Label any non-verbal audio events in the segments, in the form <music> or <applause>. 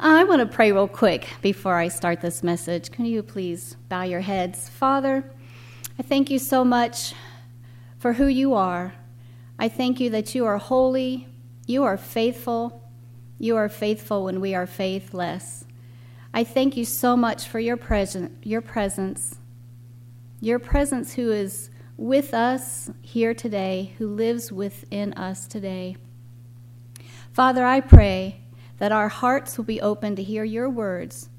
Uh, I want to pray real quick before I start this message. Can you please bow your heads? Father, I thank you so much for who you are. I thank you that you are holy, you are faithful, you are faithful when we are faithless. I thank you so much for your present, your presence, your presence who is with us here today, who lives within us today. Father, I pray that our hearts will be open to hear your words,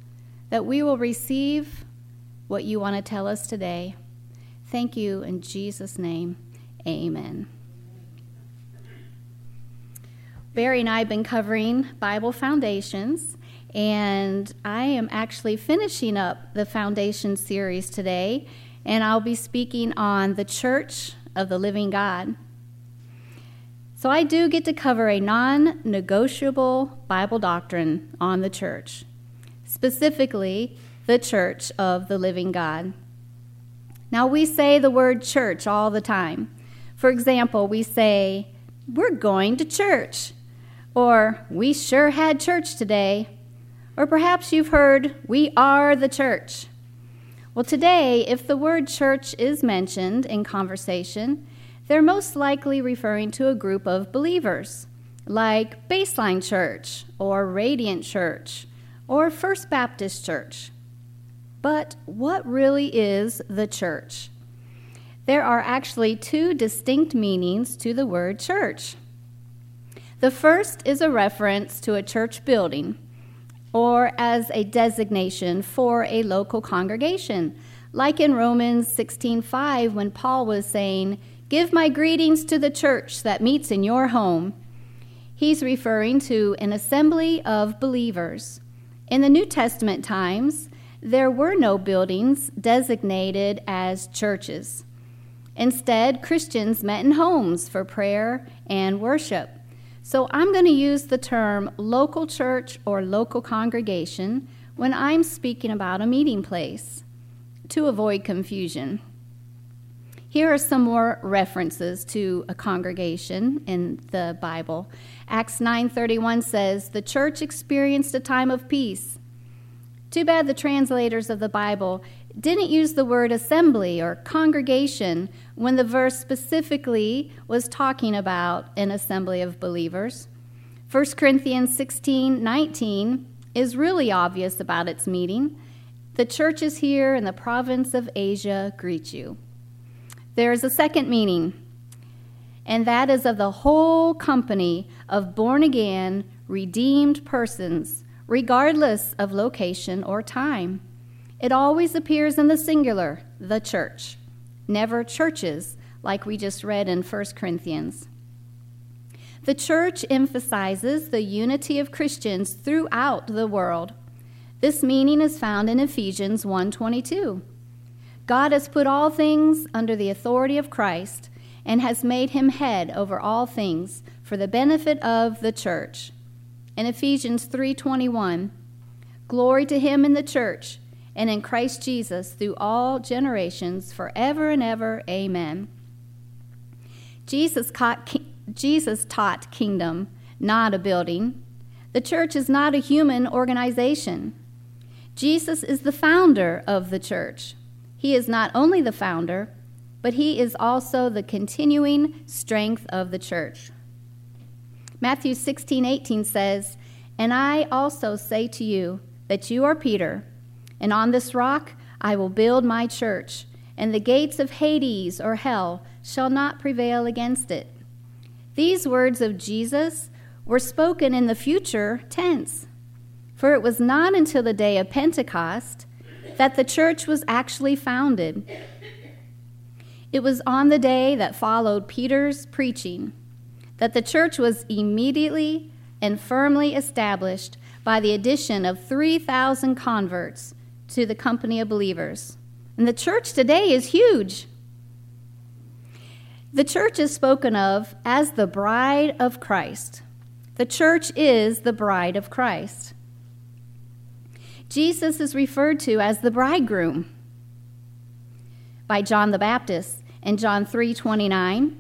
that we will receive what you want to tell us today. Thank you in Jesus' name. Amen. Barry and I have been covering Bible foundations, and I am actually finishing up the foundation series today, and I'll be speaking on the Church of the Living God. So I do get to cover a non negotiable Bible doctrine on the church, specifically the Church of the Living God. Now, we say the word church all the time. For example, we say, We're going to church, or We sure had church today, or perhaps you've heard, We are the church. Well, today, if the word church is mentioned in conversation, they're most likely referring to a group of believers, like Baseline Church, or Radiant Church, or First Baptist Church. But what really is the church? There are actually two distinct meanings to the word church. The first is a reference to a church building or as a designation for a local congregation, like in Romans 16:5 when Paul was saying, Give my greetings to the church that meets in your home. He's referring to an assembly of believers. In the New Testament times, there were no buildings designated as churches. Instead, Christians met in homes for prayer and worship. So I'm going to use the term local church or local congregation when I'm speaking about a meeting place to avoid confusion. Here are some more references to a congregation in the Bible. Acts 9:31 says, "The church experienced a time of peace." Too bad the translators of the Bible didn't use the word assembly or congregation when the verse specifically was talking about an assembly of believers. 1 Corinthians 16:19 is really obvious about its meaning. The churches here in the province of Asia greet you. There is a second meaning, and that is of the whole company of born again, redeemed persons, regardless of location or time. It always appears in the singular, the church, never churches, like we just read in 1 Corinthians. The church emphasizes the unity of Christians throughout the world. This meaning is found in Ephesians 1:22. God has put all things under the authority of Christ and has made him head over all things for the benefit of the church. In Ephesians 3:21, glory to him in the church and in Christ Jesus through all generations forever and ever. Amen. Jesus Jesus taught kingdom, not a building. The church is not a human organization. Jesus is the founder of the church. He is not only the founder, but he is also the continuing strength of the church. Matthew 16, 18 says, And I also say to you that you are Peter, and on this rock I will build my church, and the gates of Hades or hell shall not prevail against it. These words of Jesus were spoken in the future tense, for it was not until the day of Pentecost that the church was actually founded. It was on the day that followed Peter's preaching that the church was immediately and firmly established by the addition of 3,000 converts to the company of believers. And the church today is huge. The church is spoken of as the bride of Christ. The church is the bride of Christ. Jesus is referred to as the bridegroom by John the Baptist in John 3:29.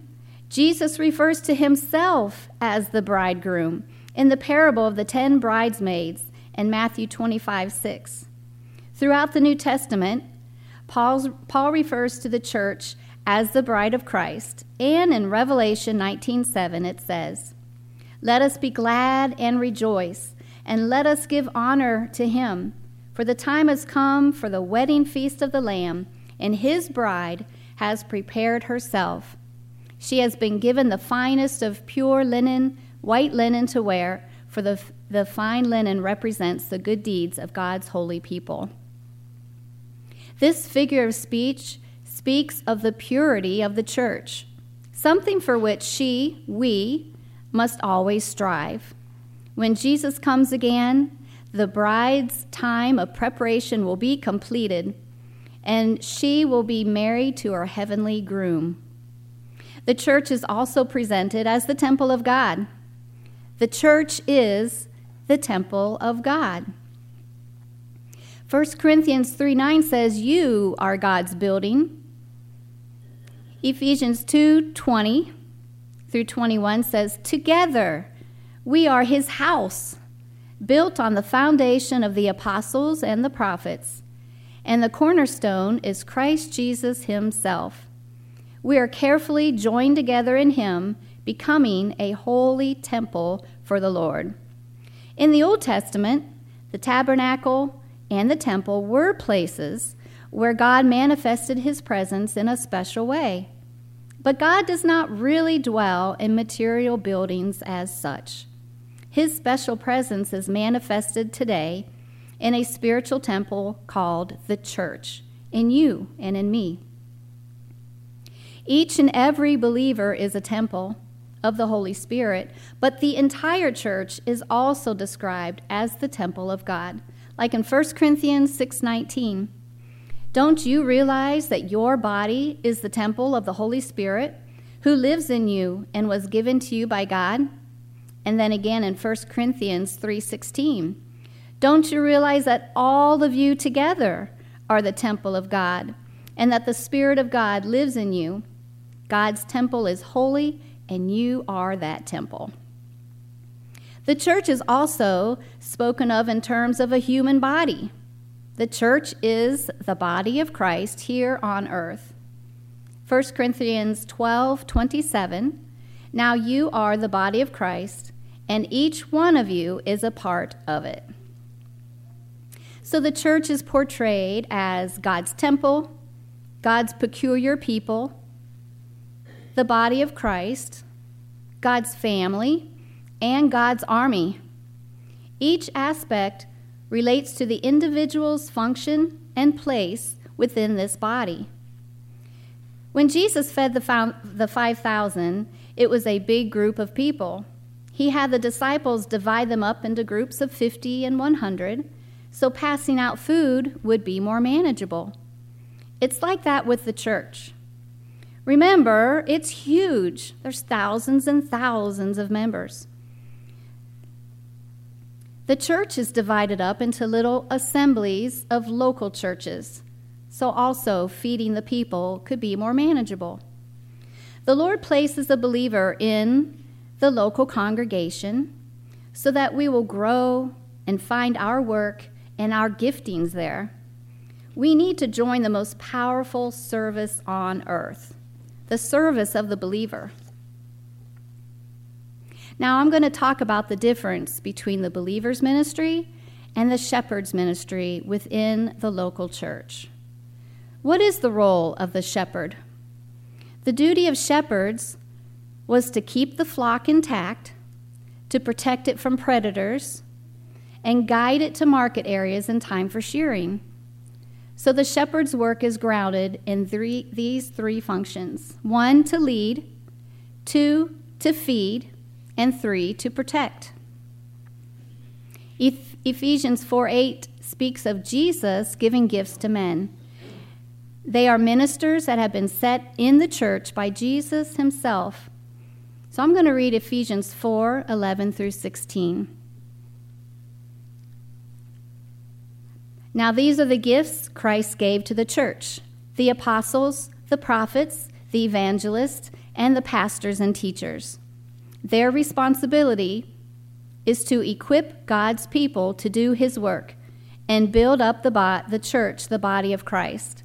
Jesus refers to himself as the bridegroom in the parable of the 10 bridesmaids in Matthew 25 6. Throughout the New Testament, Paul's, Paul refers to the church as the bride of Christ, and in Revelation 19:7 it says, "Let us be glad and rejoice, and let us give honor to him, for the time has come for the wedding feast of the Lamb, and his bride has prepared herself. She has been given the finest of pure linen, white linen to wear, for the, the fine linen represents the good deeds of God's holy people." This figure of speech speaks of the purity of the church, something for which she, we, must always strive. When Jesus comes again, the bride's time of preparation will be completed, and she will be married to her heavenly groom. The church is also presented as the temple of God. The church is the temple of God. 1 Corinthians 3 9 says, You are God's building Ephesians 2 20 through 21 says, Together we are his house, built on the foundation of the apostles and the prophets, and the cornerstone is Christ Jesus himself. We are carefully joined together in him, becoming a holy temple for the Lord. In the Old Testament, the tabernacle and the temple were places where God manifested his presence in a special way. But God does not really dwell in material buildings as such. His special presence is manifested today in a spiritual temple called the church, in you and in me. Each and every believer is a temple of the Holy Spirit, but the entire church is also described as the temple of God, like in 1 Corinthians 6:19. Don't you realize that your body is the temple of the Holy Spirit who lives in you and was given to you by God? And then again in 1 Corinthians 3:16. Don't you realize that all of you together are the temple of God and that the spirit of God lives in you? God's temple is holy and you are that temple. The church is also spoken of in terms of a human body. The church is the body of Christ here on earth. 1 Corinthians 12 27. Now you are the body of Christ, and each one of you is a part of it. So the church is portrayed as God's temple, God's peculiar people, the body of Christ, God's family, and God's army. Each aspect relates to the individual's function and place within this body. When Jesus fed the, the 5,000, it was a big group of people. He had the disciples divide them up into groups of 50 and 100, so passing out food would be more manageable. It's like that with the church. Remember, it's huge. There's thousands and thousands of members. The church is divided up into little assemblies of local churches, so also feeding the people could be more manageable. The Lord places a believer in the local congregation so that we will grow and find our work and our giftings there. We need to join the most powerful service on earth, the service of the believer. Now, I'm going to talk about the difference between the believer's ministry and the shepherd's ministry within the local church. What is the role of the shepherd? The duty of shepherds was to keep the flock intact, to protect it from predators, and guide it to market areas in time for shearing. So the shepherd's work is grounded in three, these three functions one, to lead, two, to feed, and three, to protect. Ephesians 4 8 speaks of Jesus giving gifts to men. They are ministers that have been set in the church by Jesus himself. So I'm going to read Ephesians 4 11 through 16. Now, these are the gifts Christ gave to the church the apostles, the prophets, the evangelists, and the pastors and teachers. Their responsibility is to equip God's people to do his work and build up the, bo- the church, the body of Christ.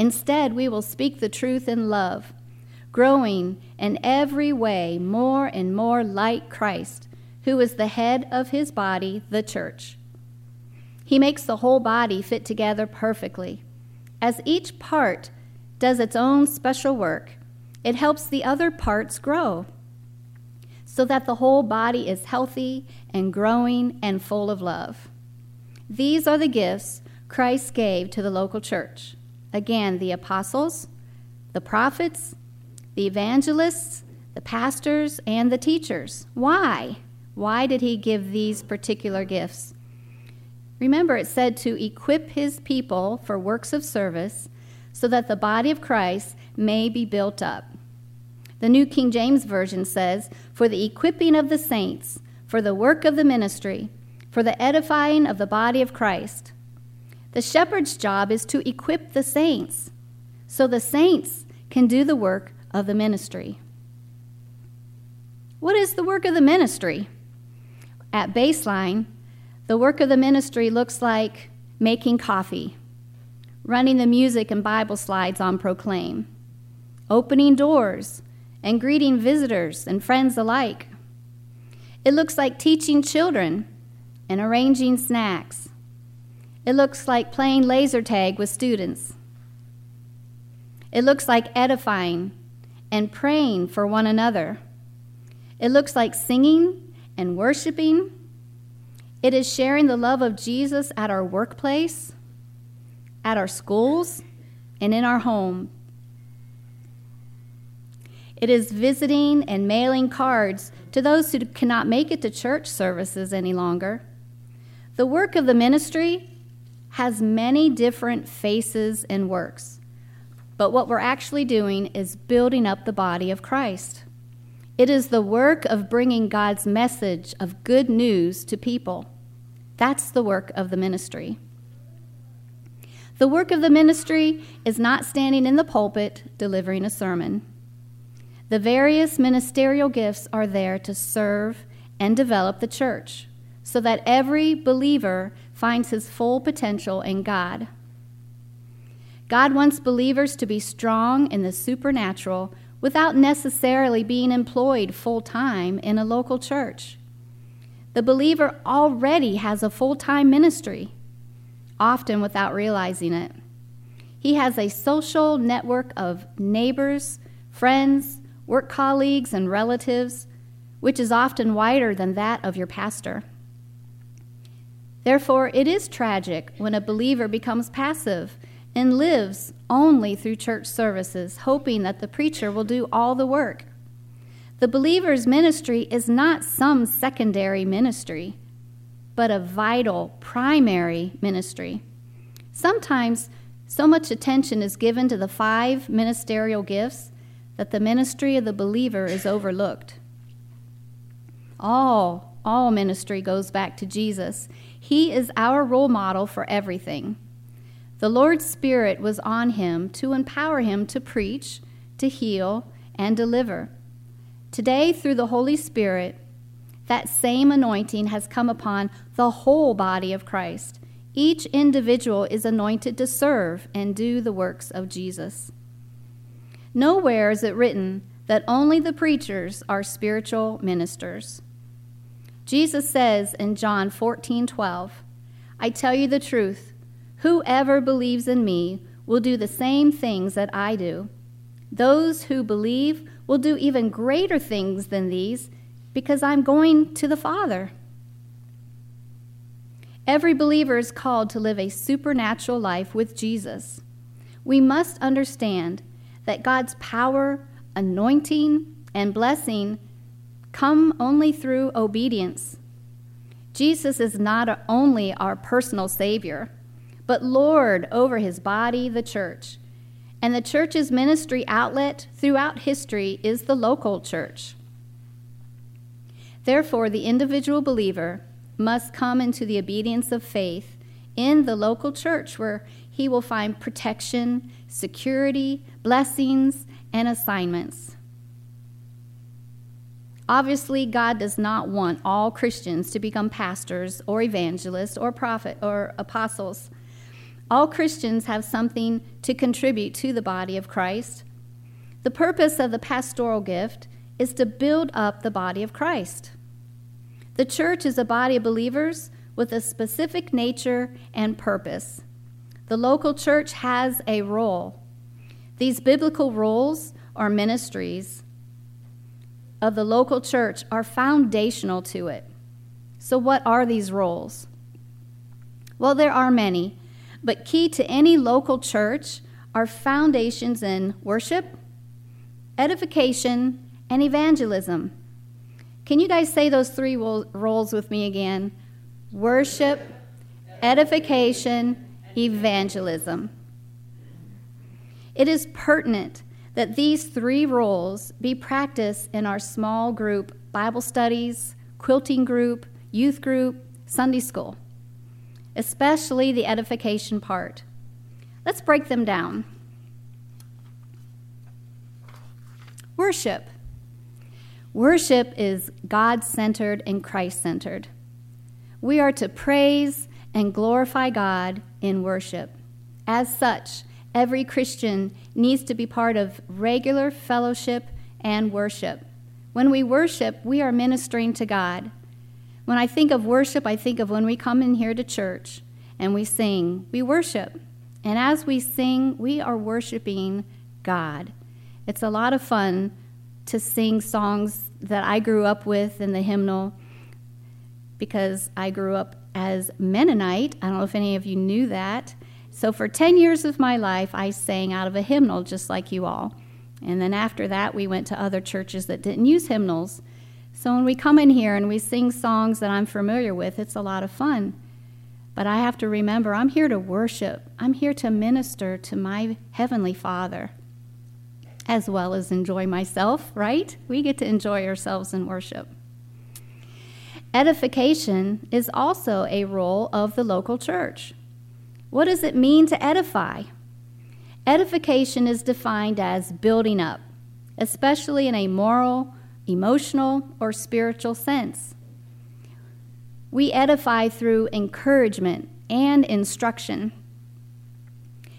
Instead, we will speak the truth in love, growing in every way more and more like Christ, who is the head of his body, the church. He makes the whole body fit together perfectly. As each part does its own special work, it helps the other parts grow so that the whole body is healthy and growing and full of love. These are the gifts Christ gave to the local church. Again, the apostles, the prophets, the evangelists, the pastors, and the teachers. Why? Why did he give these particular gifts? Remember, it said to equip his people for works of service so that the body of Christ may be built up. The New King James Version says, For the equipping of the saints, for the work of the ministry, for the edifying of the body of Christ. The shepherd's job is to equip the saints so the saints can do the work of the ministry. What is the work of the ministry? At baseline, the work of the ministry looks like making coffee, running the music and Bible slides on Proclaim, opening doors, and greeting visitors and friends alike. It looks like teaching children and arranging snacks it looks like playing laser tag with students. It looks like edifying and praying for one another. It looks like singing and worshiping. It is sharing the love of Jesus at our workplace, at our schools, and in our home. It is visiting and mailing cards to those who cannot make it to church services any longer. The work of the ministry has many different faces and works. But what we're actually doing is building up the body of Christ. It is the work of bringing God's message of good news to people. That's the work of the ministry. The work of the ministry is not standing in the pulpit delivering a sermon. The various ministerial gifts are there to serve and develop the church so that every believer finds his full potential in God. God wants believers to be strong in the supernatural without necessarily being employed full time in a local church. The believer already has a full time ministry, often without realizing it. He has a social network of neighbors, friends, work colleagues, and relatives, which is often wider than that of your pastor. Therefore, it is tragic when a believer becomes passive and lives only through church services, hoping that the preacher will do all the work. The believer's ministry is not some secondary ministry, but a vital, primary ministry. Sometimes so much attention is given to the five ministerial gifts that the ministry of the believer is overlooked. All, all ministry goes back to Jesus. He is our role model for everything. The Lord's Spirit was on him to empower him to preach, to heal, and deliver. Today, through the Holy Spirit, that same anointing has come upon the whole body of Christ. Each individual is anointed to serve and do the works of Jesus. Nowhere is it written that only the preachers are spiritual ministers. Jesus says in John 14 12, I tell you the truth, whoever believes in me will do the same things that I do. Those who believe will do even greater things than these because I'm going to the Father. Every believer is called to live a supernatural life with Jesus. We must understand that God's power, anointing, and blessing come only through obedience. Jesus is not only our personal Savior, but Lord over his body, the church. And the church's ministry outlet throughout history is the local church. Therefore, the individual believer must come into the obedience of faith in the local church where he will find protection, security, blessings, and assignments. Obviously, God does not want all Christians to become pastors or evangelists or prophet or apostles. All Christians have something to contribute to the body of Christ. The purpose of the pastoral gift is to build up the body of Christ. The church is a body of believers with a specific nature and purpose. The local church has a role. These biblical roles or ministries of the local church are foundational to it. So, what are these roles? Well, there are many, but key to any local church are foundations in worship, edification, and evangelism. Can you guys say those three roles with me again? Worship, edification, evangelism. It is pertinent that these three roles be practiced in our small group Bible studies, quilting group, youth group, Sunday school, especially the edification part. Let's break them down. Worship. Worship is God centered and Christ centered. We are to praise and glorify God in worship. As such, every Christian needs to be part of regular fellowship and worship. When we worship, we are ministering to God. When I think of worship, I think of when we come in here to church and we sing, we worship. And as we sing, we are worshiping God. It's a lot of fun to sing songs that I grew up with in the hymnal because I grew up as Mennonite. I don't know if any of you knew that. So for 10 years of my life, I sang out of a hymnal just like you all. And then after that, we went to other churches that didn't use hymnals. So when we come in here and we sing songs that I'm familiar with, it's a lot of fun. But I have to remember I'm here to worship, I'm here to minister to my Heavenly Father, as well as enjoy myself, right? We get to enjoy ourselves in worship. Edification is also a role of the local church. What does it mean to edify? Edification is defined as building up, especially in a moral, emotional, or spiritual sense. We edify through encouragement and instruction.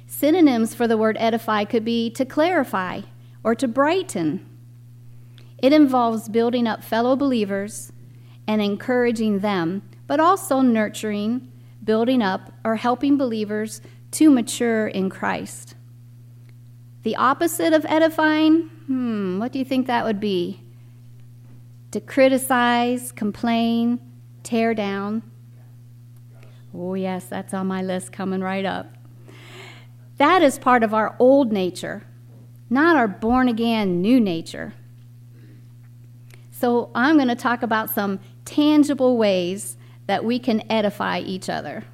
Synonyms for the word edify could be to clarify or to brighten. It involves building up fellow believers and encouraging them, but also nurturing, building up, or helping believers to mature in Christ. The opposite of edifying, hmm, what do you think that would be? To criticize, complain, tear down. Oh, yes, that's on my list coming right up. That is part of our old nature, not our born again new nature. So, I'm going to talk about some tangible ways that we can edify each other.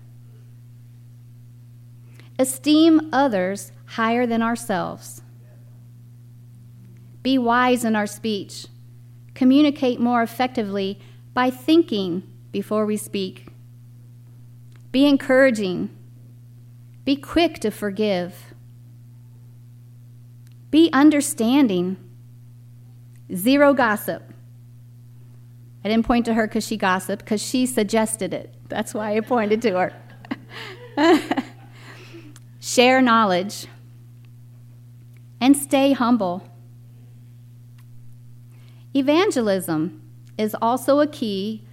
Esteem others higher than ourselves. Be wise in our speech. Communicate more effectively by thinking before we speak. Be encouraging. Be quick to forgive. Be understanding. Zero gossip. I didn't point to her because she gossiped, because she suggested it. That's why I pointed to her. <laughs> Share knowledge and stay humble. Evangelism is also a key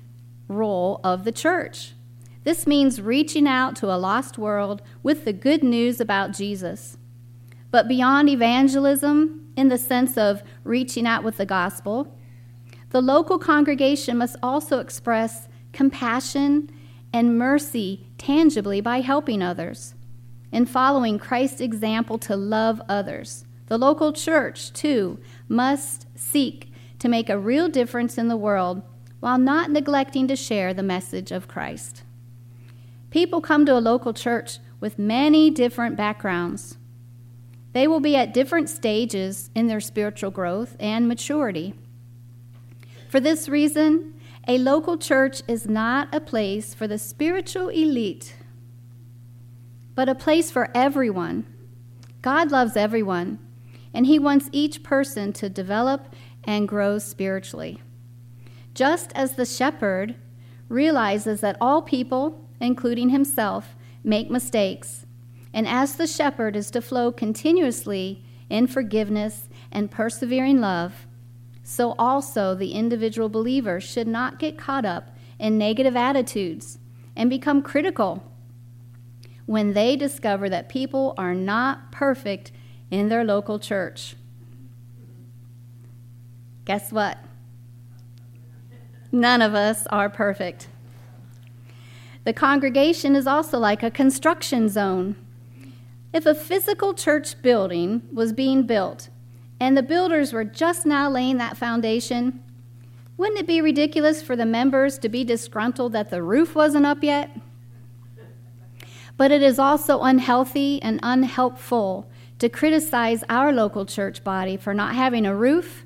role of the church. This means reaching out to a lost world with the good news about Jesus. But beyond evangelism, in the sense of reaching out with the gospel, the local congregation must also express compassion and mercy tangibly by helping others and following Christ's example to love others. The local church, too, must seek to make a real difference in the world while not neglecting to share the message of Christ. People come to a local church with many different backgrounds. They will be at different stages in their spiritual growth and maturity. For this reason, a local church is not a place for the spiritual elite, but a place for everyone. God loves everyone, and He wants each person to develop and grow spiritually. Just as the shepherd realizes that all people, including himself, make mistakes, and as the shepherd is to flow continuously in forgiveness and persevering love, so also the individual believer should not get caught up in negative attitudes and become critical when they discover that people are not perfect in their local church. Guess what? None of us are perfect. The congregation is also like a construction zone. If a physical church building was being built and the builders were just now laying that foundation, wouldn't it be ridiculous for the members to be disgruntled that the roof wasn't up yet? But it is also unhealthy and unhelpful to criticize our local church body for not having a roof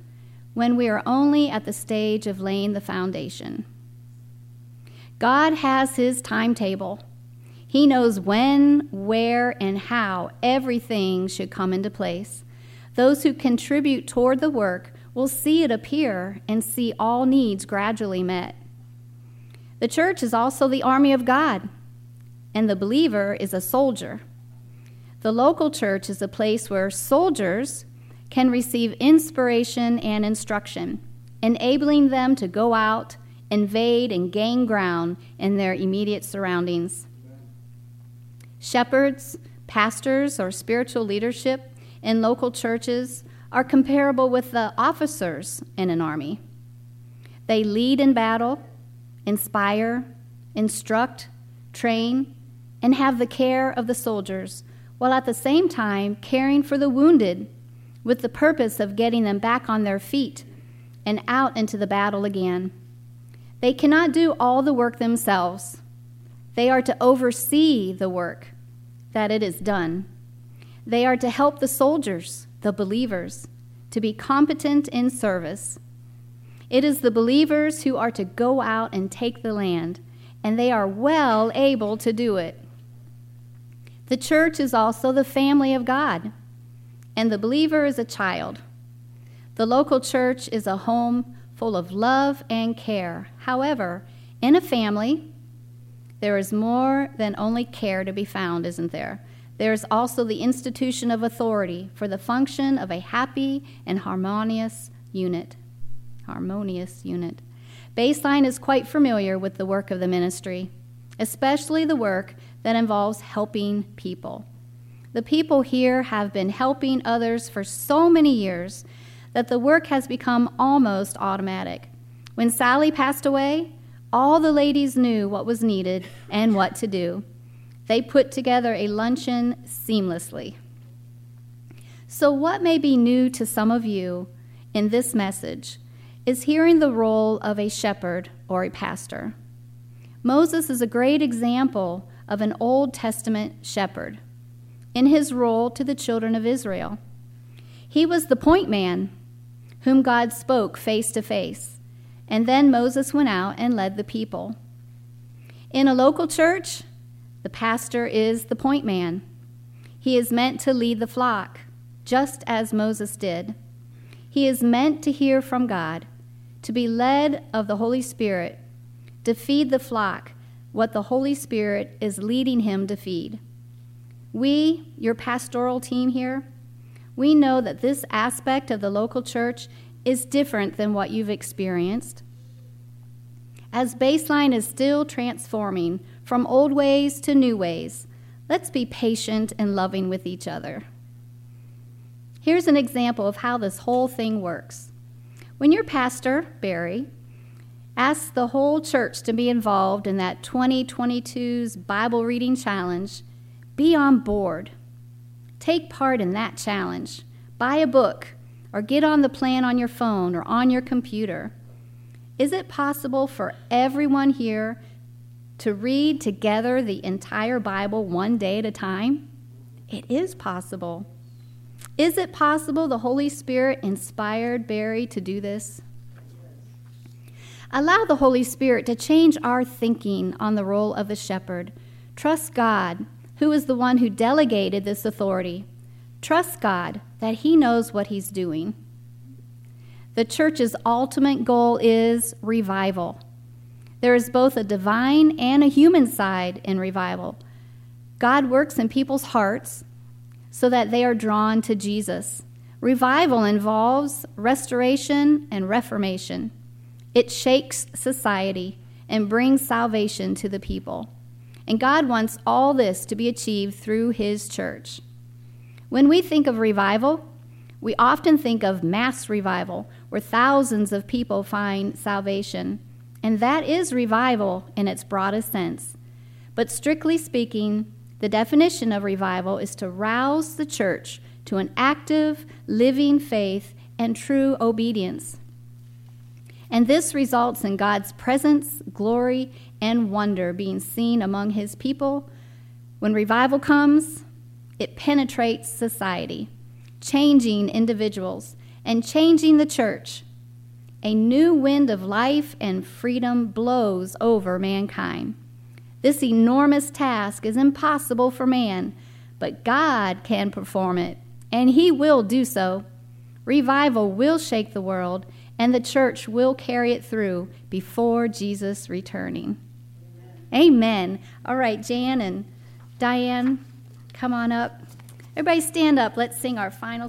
when we are only at the stage of laying the foundation. God has His timetable. He knows when, where, and how everything should come into place. Those who contribute toward the work will see it appear and see all needs gradually met. The church is also the army of God, and the believer is a soldier. The local church is a place where soldiers can receive inspiration and instruction, enabling them to go out, invade, and gain ground in their immediate surroundings. Shepherds, pastors, or spiritual leadership in local churches are comparable with the officers in an army. They lead in battle, inspire, instruct, train, and have the care of the soldiers, while at the same time caring for the wounded with the purpose of getting them back on their feet and out into the battle again. They cannot do all the work themselves. They are to oversee the work, that it is done. They are to help the soldiers, the believers, to be competent in service. It is the believers who are to go out and take the land, and they are well able to do it. The church is also the family of God and the believer is a child. The local church is a home full of love and care. However, in a family, there is more than only care to be found, isn't there? There is also the institution of authority for the function of a happy and harmonious unit. Harmonious unit. Baseline is quite familiar with the work of the ministry, especially the work that involves helping people. The people here have been helping others for so many years that the work has become almost automatic. When Sally passed away, all the ladies knew what was needed and what to do. They put together a luncheon seamlessly. So, what may be new to some of you in this message is hearing the role of a shepherd or a pastor. Moses is a great example of an Old Testament shepherd in his role to the children of Israel. He was the point man whom God spoke face to face, and then Moses went out and led the people. In a local church, the pastor is the point man. He is meant to lead the flock, just as Moses did. He is meant to hear from God, to be led of the Holy Spirit, to feed the flock what the Holy Spirit is leading him to feed. We, your pastoral team here, we know that this aspect of the local church is different than what you've experienced. As Baseline is still transforming from old ways to new ways, let's be patient and loving with each other. Here's an example of how this whole thing works. When your pastor, Barry, asks the whole church to be involved in that 2022's Bible reading challenge, be on board. Take part in that challenge. Buy a book, or get on the plan on your phone or on your computer. Is it possible for everyone here to read together the entire Bible one day at a time? It is possible. Is it possible the Holy Spirit inspired Barry to do this? Allow the Holy Spirit to change our thinking on the role of the shepherd. Trust God, who is the one who delegated this authority. Trust God that He knows what He's doing. The church's ultimate goal is revival. There is both a divine and a human side in revival. God works in people's hearts so that they are drawn to Jesus. Revival involves restoration and reformation. It shakes society and brings salvation to the people. And God wants all this to be achieved through His church. When we think of revival, we often think of mass revival, where thousands of people find salvation. And that is revival in its broadest sense. But strictly speaking, the definition of revival is to rouse the church to an active, living faith and true obedience. And this results in God's presence, glory, and wonder being seen among his people. When revival comes, it penetrates society, changing individuals and changing the church. A new wind of life and freedom blows over mankind. This enormous task is impossible for man, but God can perform it, and He will do so. Revival will shake the world, and the church will carry it through before Jesus returning. Amen. Amen. All right, Jan and Diane, come on up. Everybody stand up. Let's sing our final